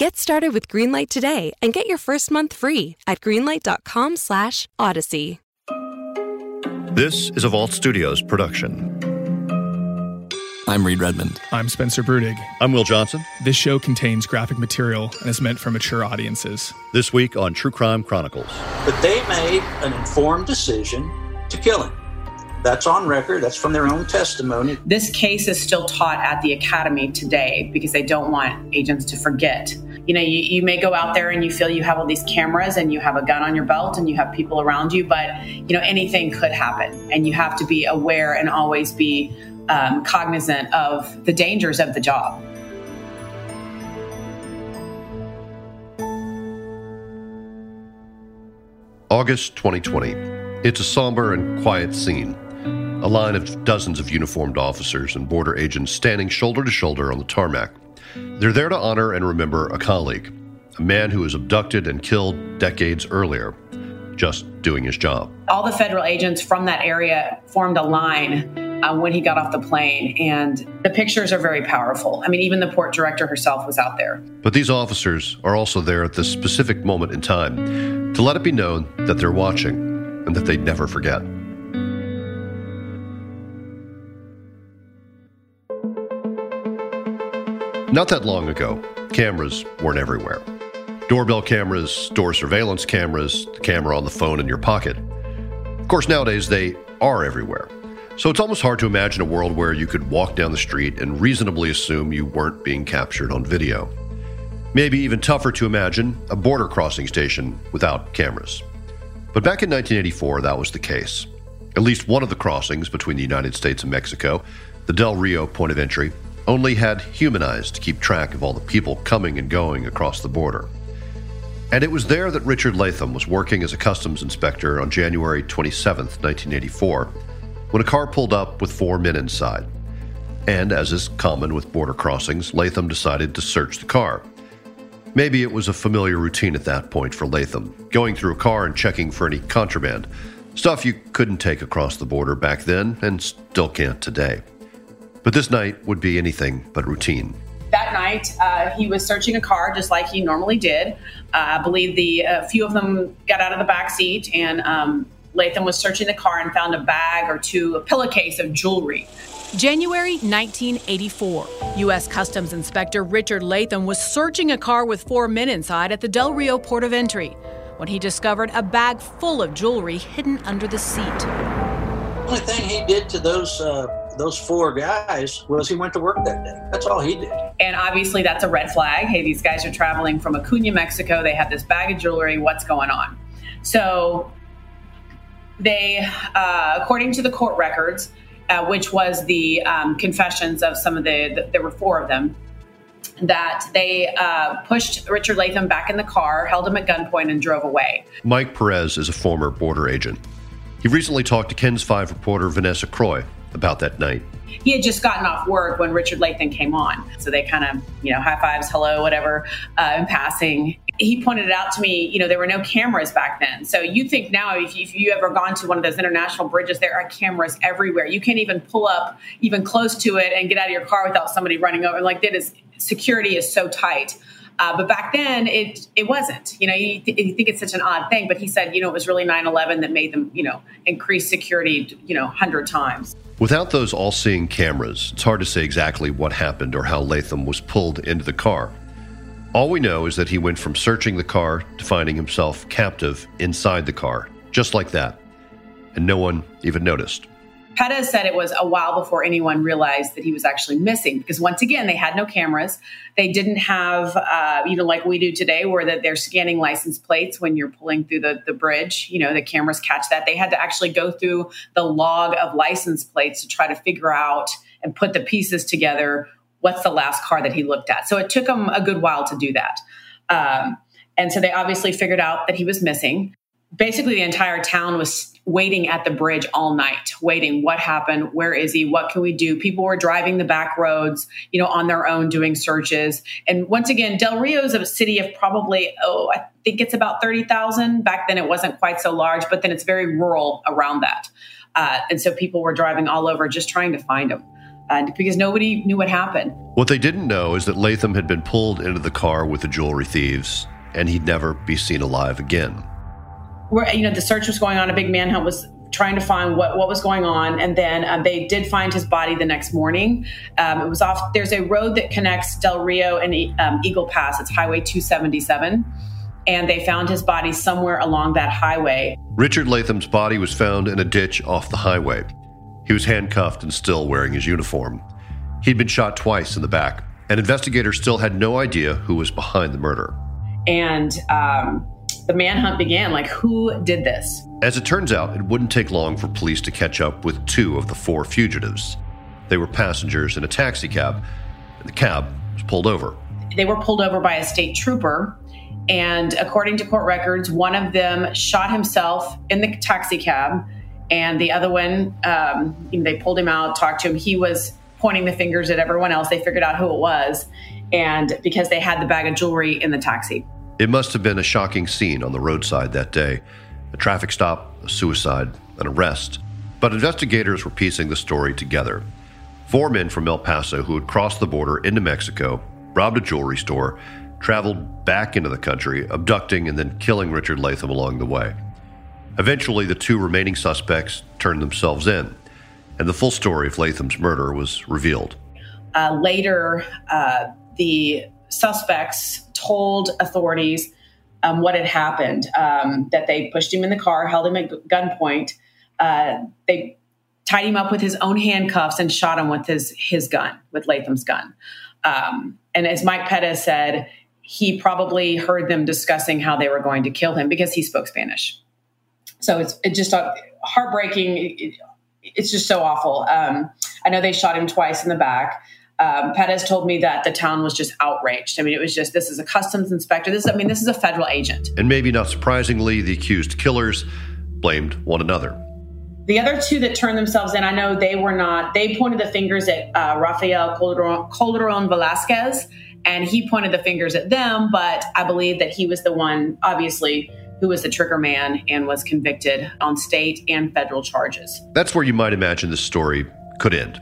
Get started with Greenlight today and get your first month free at greenlight.com/odyssey. This is a Vault Studios production. I'm Reed Redmond. I'm Spencer Brudig. I'm Will Johnson. This show contains graphic material and is meant for mature audiences. This week on True Crime Chronicles. But they made an informed decision to kill him. That's on record. That's from their own testimony. This case is still taught at the academy today because they don't want agents to forget. You know, you, you may go out there and you feel you have all these cameras and you have a gun on your belt and you have people around you, but, you know, anything could happen. And you have to be aware and always be um, cognizant of the dangers of the job. August 2020. It's a somber and quiet scene. A line of dozens of uniformed officers and border agents standing shoulder to shoulder on the tarmac. They're there to honor and remember a colleague, a man who was abducted and killed decades earlier, just doing his job. All the federal agents from that area formed a line uh, when he got off the plane, and the pictures are very powerful. I mean, even the port director herself was out there. But these officers are also there at this specific moment in time to let it be known that they're watching and that they'd never forget. Not that long ago, cameras weren't everywhere. Doorbell cameras, door surveillance cameras, the camera on the phone in your pocket. Of course, nowadays they are everywhere. So it's almost hard to imagine a world where you could walk down the street and reasonably assume you weren't being captured on video. Maybe even tougher to imagine a border crossing station without cameras. But back in 1984, that was the case. At least one of the crossings between the United States and Mexico, the Del Rio point of entry, only had human eyes to keep track of all the people coming and going across the border. And it was there that Richard Latham was working as a customs inspector on January 27, 1984, when a car pulled up with four men inside. And as is common with border crossings, Latham decided to search the car. Maybe it was a familiar routine at that point for Latham, going through a car and checking for any contraband, stuff you couldn't take across the border back then and still can't today. But this night would be anything but routine. That night, uh, he was searching a car just like he normally did. Uh, I believe the a few of them got out of the back seat, and um, Latham was searching the car and found a bag or two, a pillowcase of jewelry. January 1984. U.S. Customs Inspector Richard Latham was searching a car with four men inside at the Del Rio port of entry when he discovered a bag full of jewelry hidden under the seat. The only thing he did to those uh, those four guys was he went to work that day. That's all he did. And obviously, that's a red flag. Hey, these guys are traveling from Acuna, Mexico. They have this bag of jewelry. What's going on? So, they, uh, according to the court records, uh, which was the um, confessions of some of the, the, there were four of them, that they uh, pushed Richard Latham back in the car, held him at gunpoint, and drove away. Mike Perez is a former border agent. He recently talked to KENS 5 reporter Vanessa Croy about that night. He had just gotten off work when Richard Latham came on. So they kind of, you know, high fives, hello, whatever, uh, in passing. He pointed it out to me, you know, there were no cameras back then. So you think now, if you, if you ever gone to one of those international bridges, there are cameras everywhere. You can't even pull up even close to it and get out of your car without somebody running over. Like that is security is so tight. Uh, but back then, it it wasn't. You know, you, th- you, think it's such an odd thing, but he said, you know, it was really 9/11 that made them, you know, increase security, you know, hundred times. Without those all-seeing cameras, it's hard to say exactly what happened or how Latham was pulled into the car. All we know is that he went from searching the car to finding himself captive inside the car, just like that, and no one even noticed. Perez said it was a while before anyone realized that he was actually missing because once again they had no cameras. They didn't have, uh, you know, like we do today, where that they're scanning license plates when you're pulling through the the bridge. You know, the cameras catch that. They had to actually go through the log of license plates to try to figure out and put the pieces together. What's the last car that he looked at? So it took them a good while to do that. Um, and so they obviously figured out that he was missing. Basically the entire town was waiting at the bridge all night waiting what happened where is he what can we do? People were driving the back roads you know on their own doing searches. And once again del rio is a city of probably oh i think it's about 30000 back then it wasn't quite so large but then it's very rural around that. Uh, and so people were driving all over just trying to find him uh, because nobody knew what happened. What they didn't know is that latham had been pulled into the car with the jewelry thieves and he'd never be seen alive again where you know the search was going on, a big manhunt was trying to find what, what was going on. And then um, they did find his body the next morning. Um, it was off, there's a road that connects Del Rio and um, Eagle Pass. It's Highway 277. And they found his body somewhere along that highway. Richard Latham's body was found in a ditch off the highway. He was handcuffed and still wearing his uniform. He'd been shot twice in the back, and investigators still had no idea who was behind the murder. And um, the manhunt began. Like, who did this? As it turns out, it wouldn't take long for police to catch up with two of the four fugitives. They were passengers in a taxi cab, and the cab was pulled over. They were pulled over by a state trooper, and according to court records, one of them shot himself in the taxi cab, and the other one, um, they pulled him out, talked to him. He was pointing the fingers at everyone else. They figured out who it was, and because they had the bag of jewelry in the taxi. It must have been a shocking scene on the roadside that day a traffic stop, a suicide, an arrest. But investigators were piecing the story together. Four men from El Paso who had crossed the border into Mexico, robbed a jewelry store, traveled back into the country, abducting and then killing Richard Latham along the way. Eventually, the two remaining suspects turned themselves in, and the full story of Latham's murder was revealed. Uh, later, uh, the suspects told authorities um, what had happened um, that they pushed him in the car, held him at gunpoint. Uh, they tied him up with his own handcuffs and shot him with his, his gun, with Latham's gun. Um, and as Mike Pettis said, he probably heard them discussing how they were going to kill him because he spoke Spanish. So it's, it's just a heartbreaking. It, it's just so awful. Um, I know they shot him twice in the back um, Pettis told me that the town was just outraged. I mean, it was just this is a customs inspector. This, I mean, this is a federal agent. And maybe not surprisingly, the accused killers blamed one another. The other two that turned themselves in, I know they were not. They pointed the fingers at uh, Rafael Calderon, Calderon Velasquez, and he pointed the fingers at them. But I believe that he was the one, obviously, who was the trigger man and was convicted on state and federal charges. That's where you might imagine this story could end,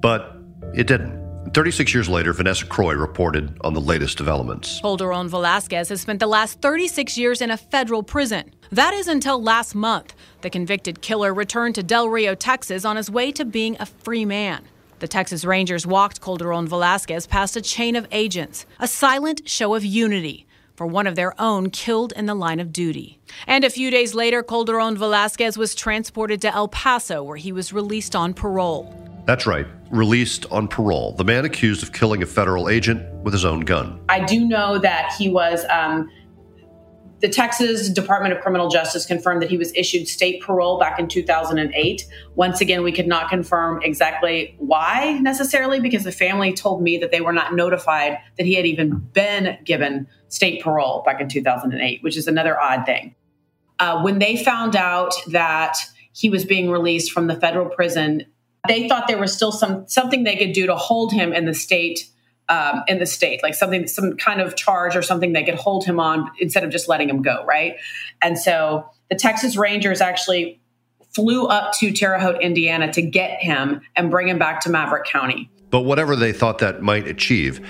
but it didn't. 36 years later, Vanessa Croy reported on the latest developments. Calderon Velasquez has spent the last 36 years in a federal prison. That is until last month. The convicted killer returned to Del Rio, Texas on his way to being a free man. The Texas Rangers walked Calderon Velasquez past a chain of agents, a silent show of unity for one of their own killed in the line of duty. And a few days later, Calderon Velasquez was transported to El Paso, where he was released on parole. That's right, released on parole. The man accused of killing a federal agent with his own gun. I do know that he was. Um, the Texas Department of Criminal Justice confirmed that he was issued state parole back in 2008. Once again, we could not confirm exactly why necessarily because the family told me that they were not notified that he had even been given state parole back in 2008, which is another odd thing. Uh, when they found out that he was being released from the federal prison, they thought there was still some something they could do to hold him in the state um, in the state, like something, some kind of charge or something they could hold him on instead of just letting him go, right? And so the Texas Rangers actually flew up to Terre Haute, Indiana to get him and bring him back to Maverick County. But whatever they thought that might achieve,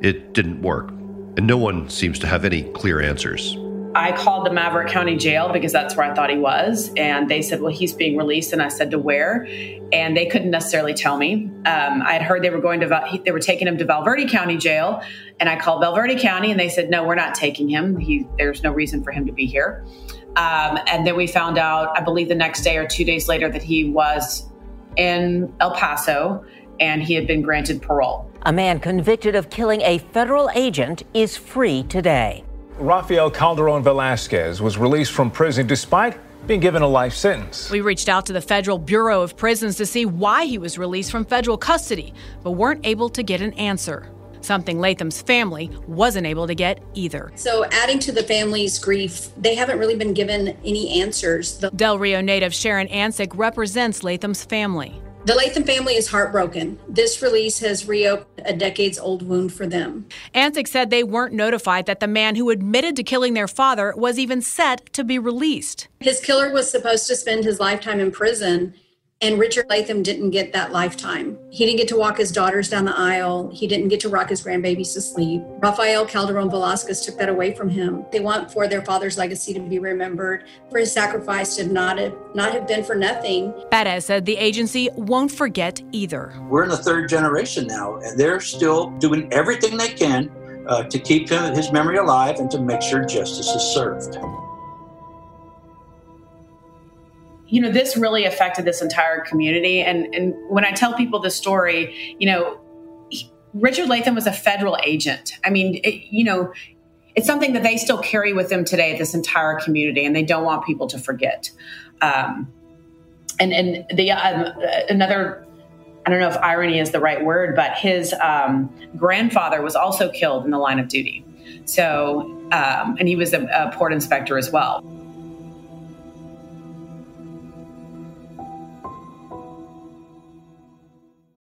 it didn't work. And no one seems to have any clear answers. I called the Maverick County Jail because that's where I thought he was. And they said, well, he's being released. And I said, to where? And they couldn't necessarily tell me. Um, I had heard they were going to, they were taking him to Val Verde County Jail. And I called Val Verde County and they said, no, we're not taking him. He, there's no reason for him to be here. Um, and then we found out, I believe the next day or two days later, that he was in El Paso and he had been granted parole. A man convicted of killing a federal agent is free today. Rafael Calderon Velasquez was released from prison despite being given a life sentence. We reached out to the Federal Bureau of Prisons to see why he was released from federal custody, but weren't able to get an answer. something Latham's family wasn't able to get either. So, adding to the family's grief, they haven't really been given any answers. The- Del Rio native Sharon Ansick represents Latham's family. The Latham family is heartbroken. This release has reopened a decades old wound for them. Ansick said they weren't notified that the man who admitted to killing their father was even set to be released. His killer was supposed to spend his lifetime in prison, and Richard Latham didn't get that lifetime. He didn't get to walk his daughters down the aisle. He didn't get to rock his grandbabies to sleep. Rafael Calderon Velasquez took that away from him. They want for their father's legacy to be remembered, for his sacrifice to not have, not have been for nothing. Perez said the agency won't forget either. We're in the third generation now, and they're still doing everything they can uh, to keep his memory alive and to make sure justice is served you know, this really affected this entire community. And and when I tell people the story, you know, he, Richard Latham was a federal agent. I mean, it, you know, it's something that they still carry with them today. This entire community, and they don't want people to forget. Um, and and the um, another. I don't know if irony is the right word, but his um, grandfather was also killed in the line of duty. So, um, and he was a, a port inspector as well.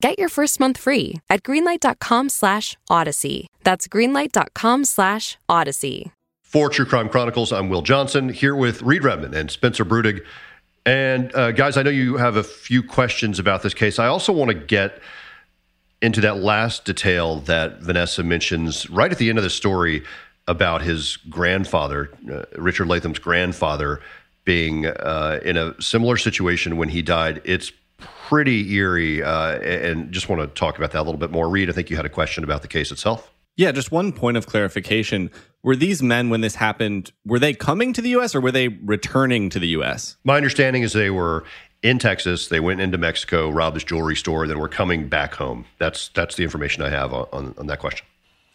Get your first month free at greenlight.com slash odyssey. That's greenlight.com slash odyssey. For True Crime Chronicles, I'm Will Johnson here with Reed Redmond and Spencer Brudig. And uh, guys, I know you have a few questions about this case. I also want to get into that last detail that Vanessa mentions right at the end of the story about his grandfather, uh, Richard Latham's grandfather, being uh, in a similar situation when he died. It's pretty eerie. Uh, and just want to talk about that a little bit more. Reed, I think you had a question about the case itself. Yeah, just one point of clarification. Were these men, when this happened, were they coming to the U.S. or were they returning to the U.S.? My understanding is they were in Texas. They went into Mexico, robbed this jewelry store, then were coming back home. That's that's the information I have on, on, on that question.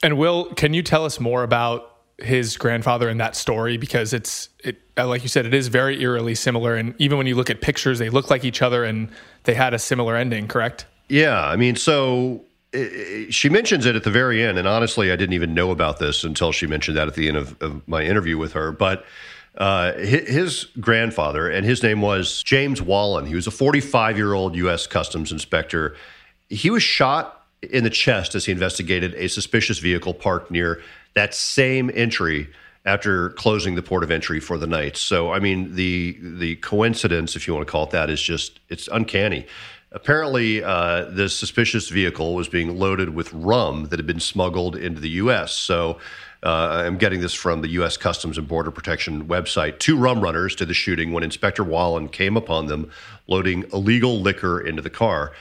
And Will, can you tell us more about his grandfather in that story because it's it uh, like you said it is very eerily similar. And even when you look at pictures they look like each other and they had a similar ending correct? Yeah i mean so she mentions it at the very end and honestly i didn't even know about this until she mentioned that at the end of, of my interview with her. But uh, his grandfather and his name was james wallen. He was a 45 year old u.s customs inspector. He was shot in the chest as he investigated a suspicious vehicle parked near that same entry after closing the port of entry for the night. So, I mean, the the coincidence, if you want to call it that, is just it's uncanny. Apparently, uh, this suspicious vehicle was being loaded with rum that had been smuggled into the U.S. So, uh, I'm getting this from the U.S. Customs and Border Protection website. Two rum runners to the shooting when Inspector Wallen came upon them loading illegal liquor into the car.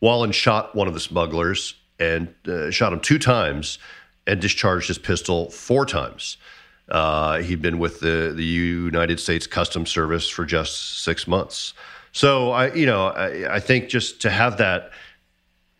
Wallen shot one of the smugglers and uh, shot him two times and discharged his pistol four times. Uh, he'd been with the, the United States Customs Service for just six months. So I, you know, I, I think just to have that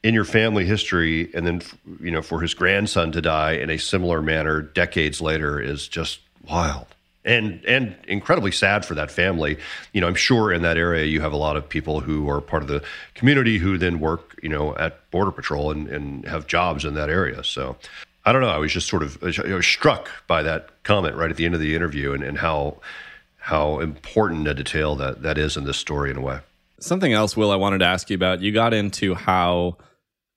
in your family history, and then you know, for his grandson to die in a similar manner decades later is just wild and and incredibly sad for that family. You know, I'm sure in that area you have a lot of people who are part of the community who then work, you know, at Border Patrol and, and have jobs in that area. So I don't know. I was just sort of struck by that comment right at the end of the interview and, and how how important a detail that that is in this story in a way. Something else, Will, I wanted to ask you about. You got into how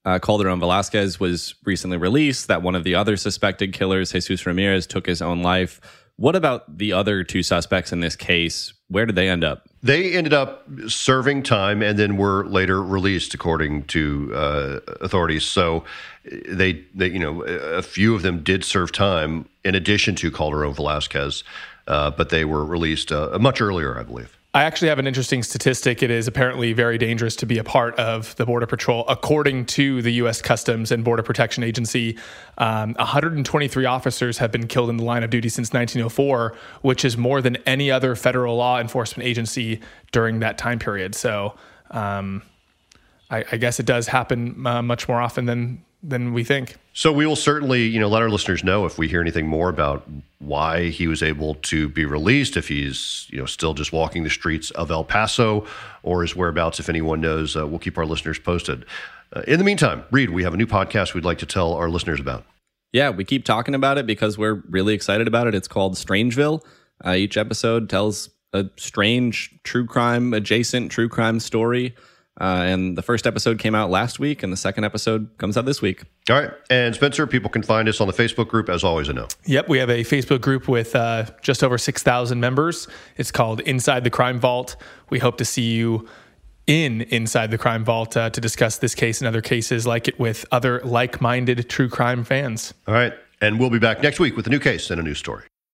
uh, Calderon Velasquez was recently released, that one of the other suspected killers, Jesus Ramirez, took his own life. What about the other two suspects in this case? Where did they end up? They ended up serving time and then were later released, according to uh, authorities. So they, they, you know, a few of them did serve time in addition to Calderon Velasquez, uh, but they were released uh, much earlier, I believe. I actually have an interesting statistic. It is apparently very dangerous to be a part of the Border Patrol. According to the U.S. Customs and Border Protection Agency, um, 123 officers have been killed in the line of duty since 1904, which is more than any other federal law enforcement agency during that time period. So um, I, I, guess it does happen uh, much more often than than we think. So we will certainly, you know, let our listeners know if we hear anything more about why he was able to be released, if he's, you know, still just walking the streets of El Paso or his whereabouts. If anyone knows, uh, we'll keep our listeners posted. Uh, in the meantime, Reed, we have a new podcast we'd like to tell our listeners about. Yeah, we keep talking about it because we're really excited about it. It's called Strangeville. Uh, each episode tells a strange true crime adjacent true crime story uh, and the first episode came out last week, and the second episode comes out this week. All right. And Spencer, people can find us on the Facebook group, as always, I know. Yep. We have a Facebook group with uh, just over 6,000 members. It's called Inside the Crime Vault. We hope to see you in Inside the Crime Vault uh, to discuss this case and other cases like it with other like minded true crime fans. All right. And we'll be back next week with a new case and a new story.